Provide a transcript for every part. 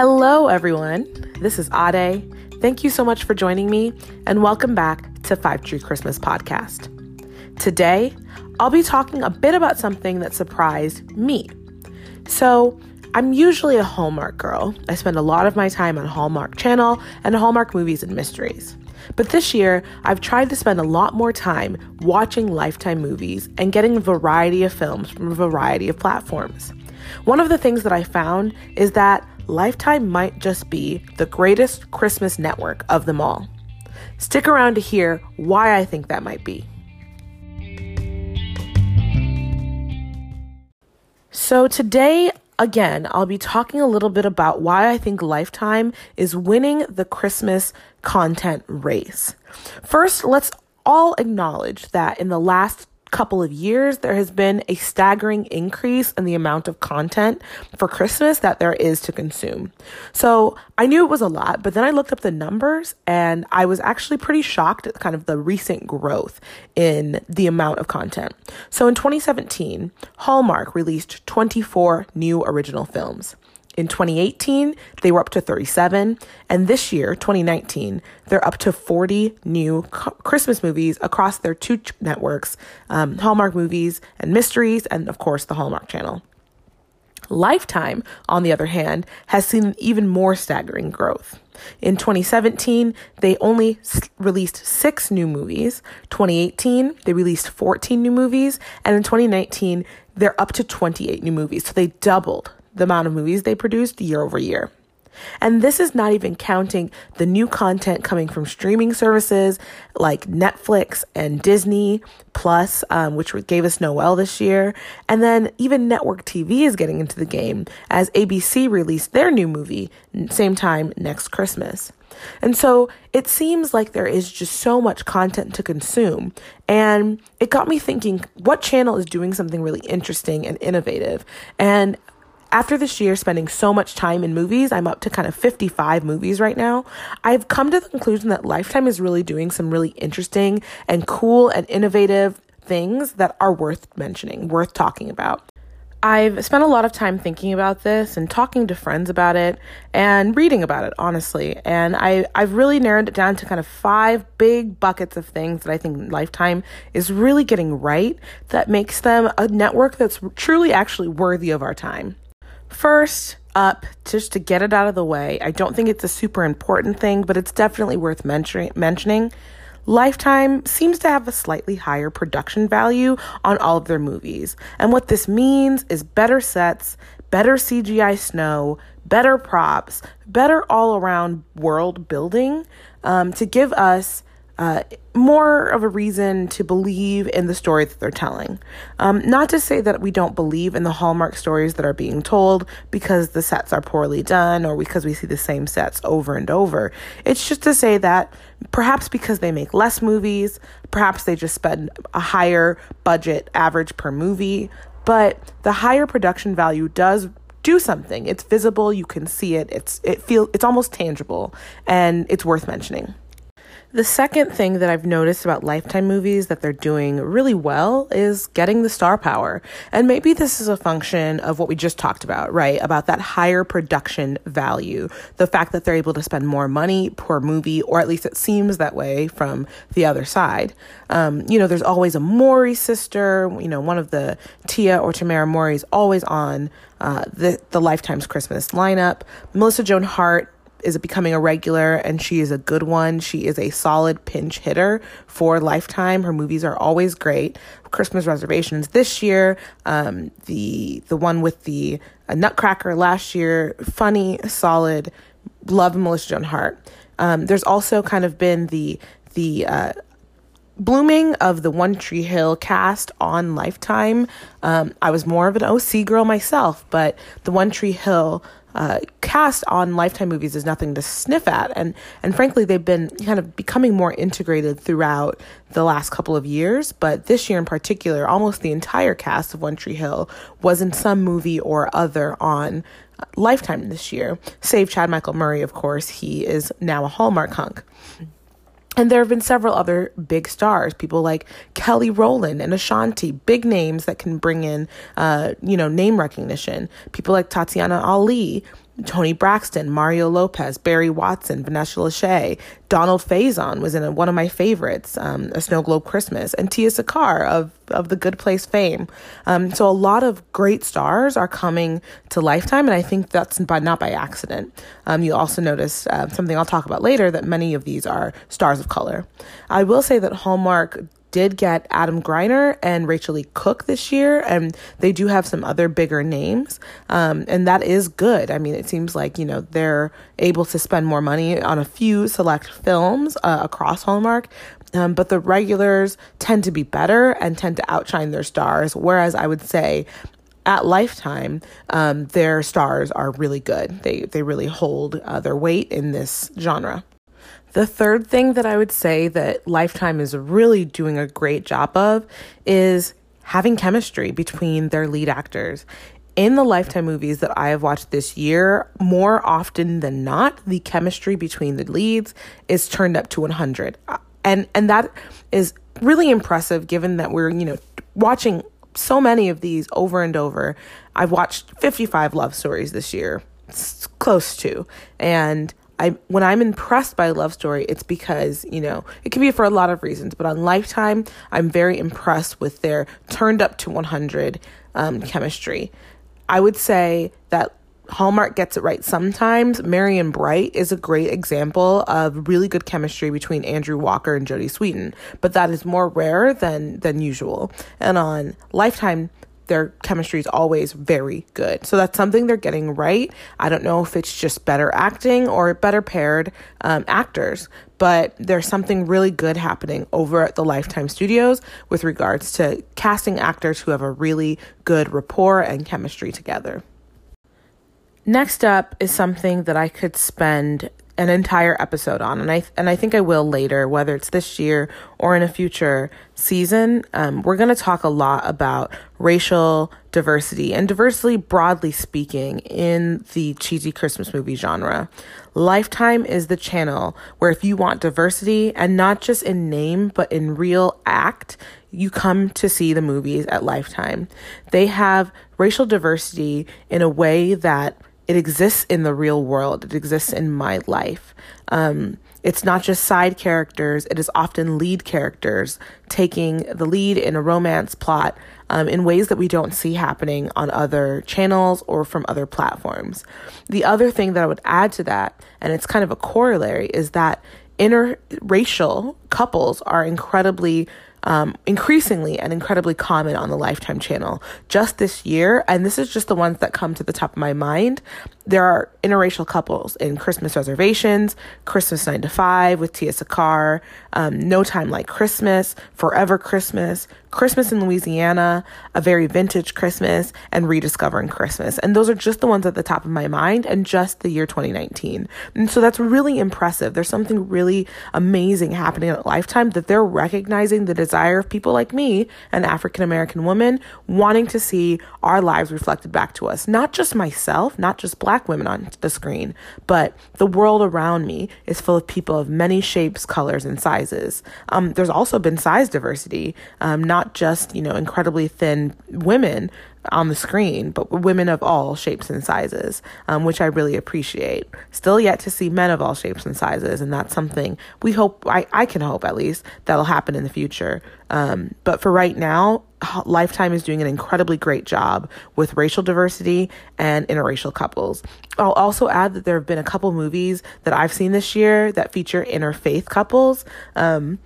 Hello, everyone. This is Ade. Thank you so much for joining me, and welcome back to Five Tree Christmas Podcast. Today, I'll be talking a bit about something that surprised me. So, I'm usually a Hallmark girl. I spend a lot of my time on Hallmark Channel and Hallmark movies and mysteries. But this year, I've tried to spend a lot more time watching Lifetime movies and getting a variety of films from a variety of platforms. One of the things that I found is that Lifetime might just be the greatest Christmas network of them all. Stick around to hear why I think that might be. So, today, again, I'll be talking a little bit about why I think Lifetime is winning the Christmas content race. First, let's all acknowledge that in the last couple of years, there has been a staggering increase in the amount of content for Christmas that there is to consume. So I knew it was a lot, but then I looked up the numbers and I was actually pretty shocked at kind of the recent growth in the amount of content. So in 2017, Hallmark released 24 new original films. In 2018, they were up to 37. And this year, 2019, they're up to 40 new Christmas movies across their two ch- networks um, Hallmark Movies and Mysteries, and of course, the Hallmark Channel. Lifetime, on the other hand, has seen an even more staggering growth. In 2017, they only s- released six new movies. 2018, they released 14 new movies. And in 2019, they're up to 28 new movies. So they doubled the amount of movies they produced year over year. And this is not even counting the new content coming from streaming services like Netflix and Disney Plus, um, which gave us Noel this year. And then even network TV is getting into the game as ABC released their new movie same time next Christmas. And so it seems like there is just so much content to consume. And it got me thinking what channel is doing something really interesting and innovative? And after this year spending so much time in movies, I'm up to kind of 55 movies right now. I've come to the conclusion that Lifetime is really doing some really interesting and cool and innovative things that are worth mentioning, worth talking about. I've spent a lot of time thinking about this and talking to friends about it and reading about it, honestly. And I, I've really narrowed it down to kind of five big buckets of things that I think Lifetime is really getting right that makes them a network that's truly actually worthy of our time. First up, just to get it out of the way, I don't think it's a super important thing, but it's definitely worth mentioning. Lifetime seems to have a slightly higher production value on all of their movies. And what this means is better sets, better CGI snow, better props, better all around world building um, to give us uh, more of a reason to believe in the story that they're telling. Um, not to say that we don't believe in the Hallmark stories that are being told because the sets are poorly done or because we see the same sets over and over. It's just to say that perhaps because they make less movies, perhaps they just spend a higher budget average per movie, but the higher production value does do something. It's visible, you can see it. It's it feel it's almost tangible and it's worth mentioning. The second thing that I've noticed about Lifetime movies that they're doing really well is getting the star power. And maybe this is a function of what we just talked about, right? About that higher production value. The fact that they're able to spend more money per movie, or at least it seems that way from the other side. Um, you know, there's always a Mowry sister, you know, one of the Tia or Tamara Mowry is always on uh, the, the Lifetime's Christmas lineup. Melissa Joan Hart is becoming a regular and she is a good one. She is a solid pinch hitter for Lifetime. Her movies are always great. Christmas reservations this year, um, the the one with the uh, Nutcracker last year, funny, solid. Love Melissa Joan Hart. Um, there's also kind of been the the uh, blooming of the One Tree Hill cast on Lifetime. Um, I was more of an OC girl myself, but the One Tree Hill uh, cast on Lifetime movies is nothing to sniff at, and and frankly, they've been kind of becoming more integrated throughout the last couple of years. But this year in particular, almost the entire cast of One Tree Hill was in some movie or other on Lifetime this year. Save Chad Michael Murray, of course, he is now a Hallmark hunk. And there have been several other big stars, people like Kelly Rowland and Ashanti, big names that can bring in, uh, you know, name recognition. People like Tatiana Ali, Toni Braxton, Mario Lopez, Barry Watson, Vanessa Lachey, Donald Faison was in one of my favorites, um, A Snow Globe Christmas, and Tiya Sircar of, of The Good Place fame. Um, so a lot of great stars are coming to Lifetime, and I think that's by, not by accident. Um, you also notice uh, something I'll talk about later that many of these are stars of color. I will say that Hallmark did get Adam Griner and Rachel Leigh Cook this year, and they do have some other bigger names, um, and that is good. I mean, it seems like you know they're able to spend more money on a few select films uh, across Hallmark, um, but the regulars tend to be better and tend to outshine their stars. Whereas I would say at Lifetime, um, their stars are really good. They they really hold uh, their weight in this genre. The third thing that I would say that Lifetime is really doing a great job of is having chemistry between their lead actors. In the Lifetime movies that I have watched this year, more often than not, the chemistry between the leads is turned up to 100. And and that is really impressive given that we're, you know, watching so many of these over and over. I've watched 55 love stories this year. Close to. And I when I'm impressed by a love story, it's because, you know, it can be for a lot of reasons, but on Lifetime, I'm very impressed with their turned up to 100 um, chemistry. I would say that Hallmark gets it right sometimes. Merry and Bright is a great example of really good chemistry between Andrew Walker and Jodie Sweetin, but that is more rare than than usual. And on Lifetime, their chemistry is always very good. So that's something they're getting right. I don't know if it's just better acting or better paired um, actors, but there's something really good happening over at the Lifetime Studios with regards to casting actors who have a really good rapport and chemistry together. Next up is something that I could spend an entire episode on, and I and I think I will later, whether it's this year or in a future season. Um, we're going to talk a lot about racial diversity and diversity broadly speaking in the cheesy Christmas movie genre. Lifetime is the channel where if you want diversity and not just in name but in real act, you come to see the movies at Lifetime. They have racial diversity in a way that it exists in the real world. It exists in my life. Um, it's not just side characters, it is often lead characters taking the lead in a romance plot um, in ways that we don't see happening on other channels or from other platforms. The other thing that I would add to that, and it's kind of a corollary, is that interracial couples are incredibly um, increasingly and incredibly common on the Lifetime channel. Just this year, and this is just the ones that come to the top of my mind, there are interracial couples in Christmas Reservations, Christmas 9 to 5 with Tiya Sircar, um, No Time Like Christmas, Forever Christmas, Christmas in Louisiana, A Very Vintage Christmas, and Rediscovering Christmas. And those are just the ones at the top of my mind and just the year 2019. And so that's really impressive. There's something really amazing happening at Lifetime that they're recognizing the desire of people like me, an African American woman, wanting to see our lives reflected back to us. Not just myself, not just black women on the screen, but the world around me is full of people of many shapes, colors, and sizes. Um, there's also been size diversity, um, not just, you know, incredibly thin women on the screen, but women of all shapes and sizes, um, which I really appreciate. Still yet to see men of all shapes and sizes, and that's something we hope, I, I can hope at least, that'll happen in the future. Um, but for right now, Lifetime is doing an incredibly great job with racial diversity and interracial couples. I'll also add that there have been a couple movies that I've seen this year that feature interfaith couples. Um,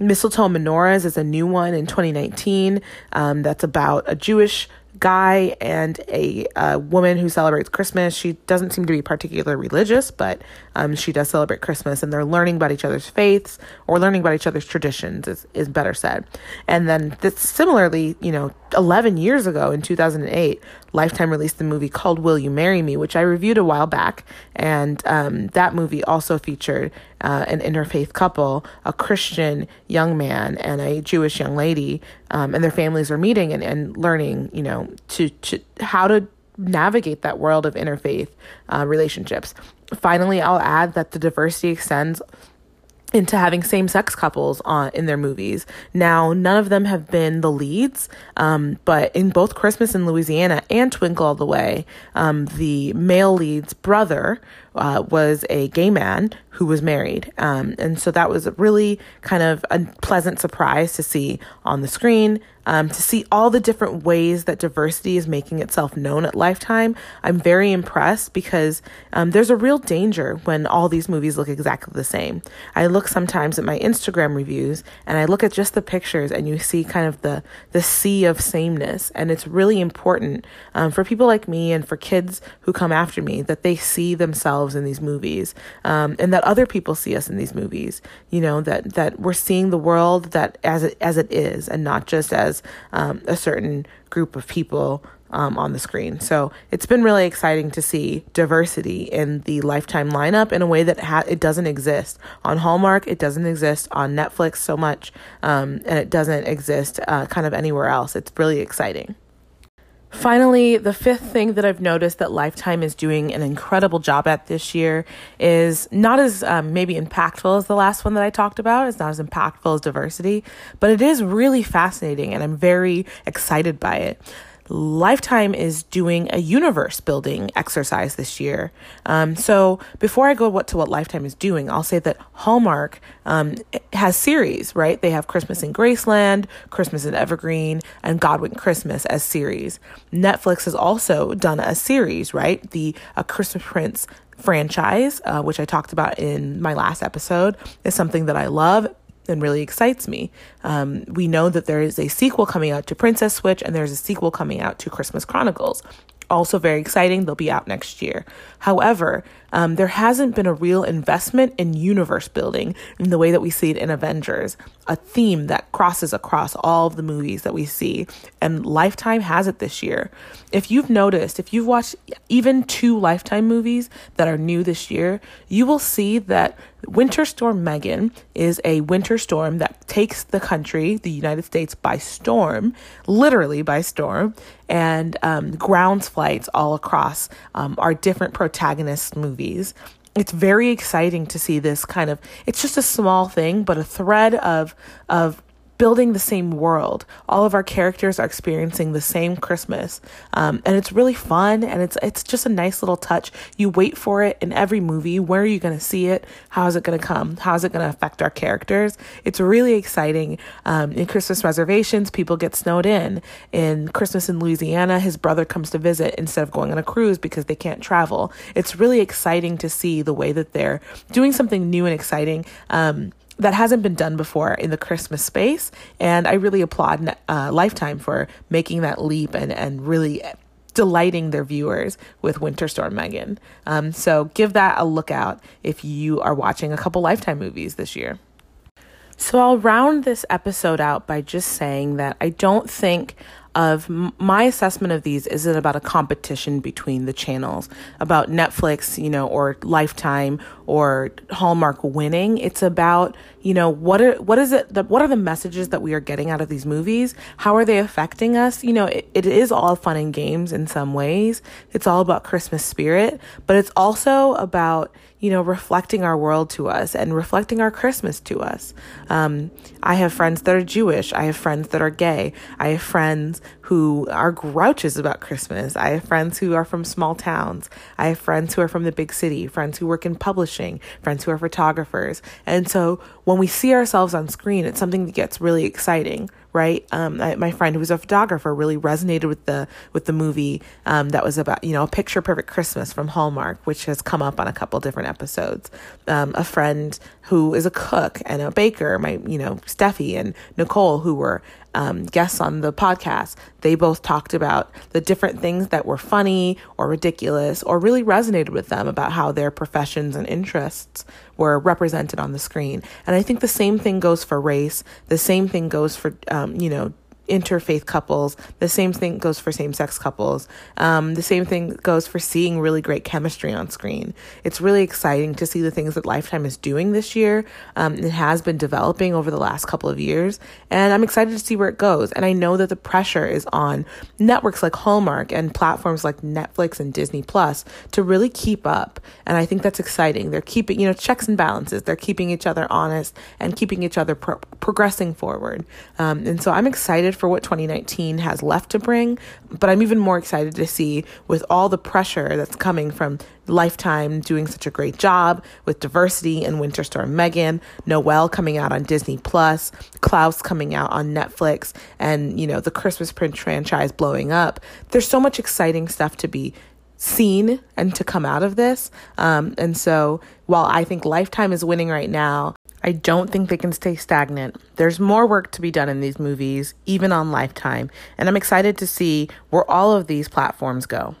Mistletoe Menorahs is a new one in 2019 um, that's about a Jewish guy and a, a woman who celebrates Christmas. She doesn't seem to be particularly religious, but um, she does celebrate Christmas, and they're learning about each other's faiths or learning about each other's traditions is, is better said. And then this, similarly, you know, 11 years ago in 2008, Lifetime released the movie called Will You Marry Me, which I reviewed a while back. And um, that movie also featured uh, an interfaith couple, a Christian young man and a Jewish young lady, um, and their families are meeting and, and learning, you know, to, to how to navigate that world of interfaith uh, relationships. Finally, I'll add that the diversity extends into having same-sex couples on in their movies. Now, none of them have been the leads, um, but in both Christmas in Louisiana and Twinkle All the Way, um, the male lead's brother uh, was a gay man who was married, um, and so that was really kind of a pleasant surprise to see on the screen um, to see all the different ways that diversity is making itself known at Lifetime. I'm very impressed because um, there's a real danger when all these movies look exactly the same. I look sometimes at my Instagram reviews and I look at just the pictures and you see kind of the, the sea of sameness. And it's really important um, for people like me and for kids who come after me that they see themselves in these movies um, and that other people see us in these movies. You know, that, that we're seeing the world that as it, as it is and not just as um, a certain group of people um, on the screen. So it's been really exciting to see diversity in the Lifetime lineup in a way that ha- it doesn't exist on Hallmark. It doesn't exist on Netflix so much, um, and it doesn't exist uh, kind of anywhere else. It's really exciting. Finally, the fifth thing that I've noticed that Lifetime is doing an incredible job at this year is not as um, maybe impactful as the last one that I talked about. It's not as impactful as diversity, but it is really fascinating and I'm very excited by it. Lifetime is doing a universe building exercise this year. Um, so before I go what to what Lifetime is doing, I'll say that Hallmark um, has series, right? They have Christmas in Graceland, Christmas in Evergreen, and Godwink Christmas as series. Netflix has also done a series, right? The A Christmas Prince franchise, uh, which I talked about in my last episode, is something that I love and really excites me. Um, we know that there is a sequel coming out to Princess Switch and there's a sequel coming out to Christmas Chronicles. Also, very exciting. They'll be out next year. However, um, there hasn't been a real investment in universe building in the way that we see it in Avengers, a theme that crosses across all of the movies that we see. And Lifetime has it this year. If you've noticed, if you've watched even two Lifetime movies that are new this year, you will see that Winter Storm Megan is a winter storm that takes the country, the United States, by storm, literally by storm, and um, grounds flights all across um, our different protagonist movies. It's very exciting to see this kind of. It's just a small thing, but a thread of of building the same world. All of our characters are experiencing the same Christmas, um, and it's really fun. And it's it's just a nice little touch. You wait for it in every movie. Where are you going to see it? How is it going to come? How is it going to affect our characters? It's really exciting. Um, in Christmas reservations, people get snowed in. In Christmas in Louisiana, his brother comes to visit instead of going on a cruise because they can't travel. It's really exciting to see the way that they're doing something new and exciting. Um, that hasn't been done before in the Christmas space. And I really applaud uh, Lifetime for making that leap and, and really delighting their viewers with Winter Storm Megan. Um, so give that a look out if you are watching a couple Lifetime movies this year. So I'll round this episode out by just saying that I don't think of my assessment of these isn't about a competition between the channels, about Netflix, you know, or Lifetime or Hallmark winning. It's about, you know, what are what is it that what are the messages that we are getting out of these movies? How are they affecting us? You know, it, it is all fun and games in some ways. It's all about Christmas spirit, but it's also about you know, reflecting our world to us and reflecting our Christmas to us. Um, I have friends that are Jewish. I have friends that are gay. I have friends who are grouches about Christmas. I have friends who are from small towns. I have friends who are from the big city, friends who work in publishing, friends who are photographers. And so when we see ourselves on screen, it's something that gets really exciting, right? Um, I, my friend who was a photographer really resonated with the with the movie um, that was about you know a picture perfect Christmas from Hallmark, which has come up on a couple different episodes. Um, a friend who is a cook and a baker, my you know Steffi and Nicole, who were um, guests on the podcast, they both talked about the different things that were funny or ridiculous or really resonated with them about how their professions and interests were represented on the screen. And I think the same thing goes for race. The same thing goes for, um, you know, interfaith couples. The same thing goes for same sex couples. Um, the same thing goes for seeing really great chemistry on screen. It's really exciting to see the things that Lifetime is doing this year. Um, it has been developing over the last couple of years, and I'm excited to see where it goes. And I know that the pressure is on networks like Hallmark and platforms like Netflix and Disney Plus to really keep up. And I think that's exciting. They're keeping, you know, checks and balances. They're keeping each other honest and keeping each other pro- progressing forward. Um, and so I'm excited for what 2019 has left to bring, but I'm even more excited to see with all the pressure that's coming from Lifetime doing such a great job with diversity and Winter Storm Megan, Noel coming out on Disney Plus, Klaus coming out on Netflix, and you know the Christmas Prince franchise blowing up. There's so much exciting stuff to be seen and to come out of this. Um, and so while I think Lifetime is winning right now, I don't think they can stay stagnant. There's more work to be done in these movies, even on Lifetime, and I'm excited to see where all of these platforms go.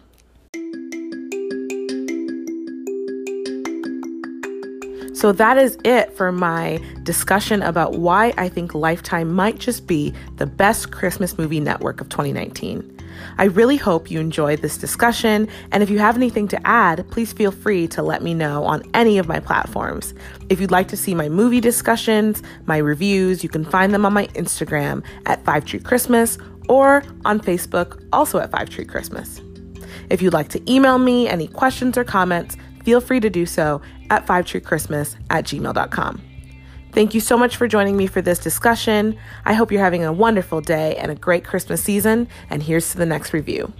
So that is it for my discussion about why I think Lifetime might just be the best Christmas movie network of 2019. I really hope you enjoyed this discussion, and if you have anything to add, please feel free to let me know on any of my platforms. If you'd like to see my movie discussions, my reviews, you can find them on my Instagram at Five Tree Christmas or on Facebook, also at Five Tree Christmas. If you'd like to email me any questions or comments, feel free to do so at fivetreechristmas at gmail.com. Thank you so much for joining me for this discussion. I hope you're having a wonderful day and a great Christmas season, and here's to the next review.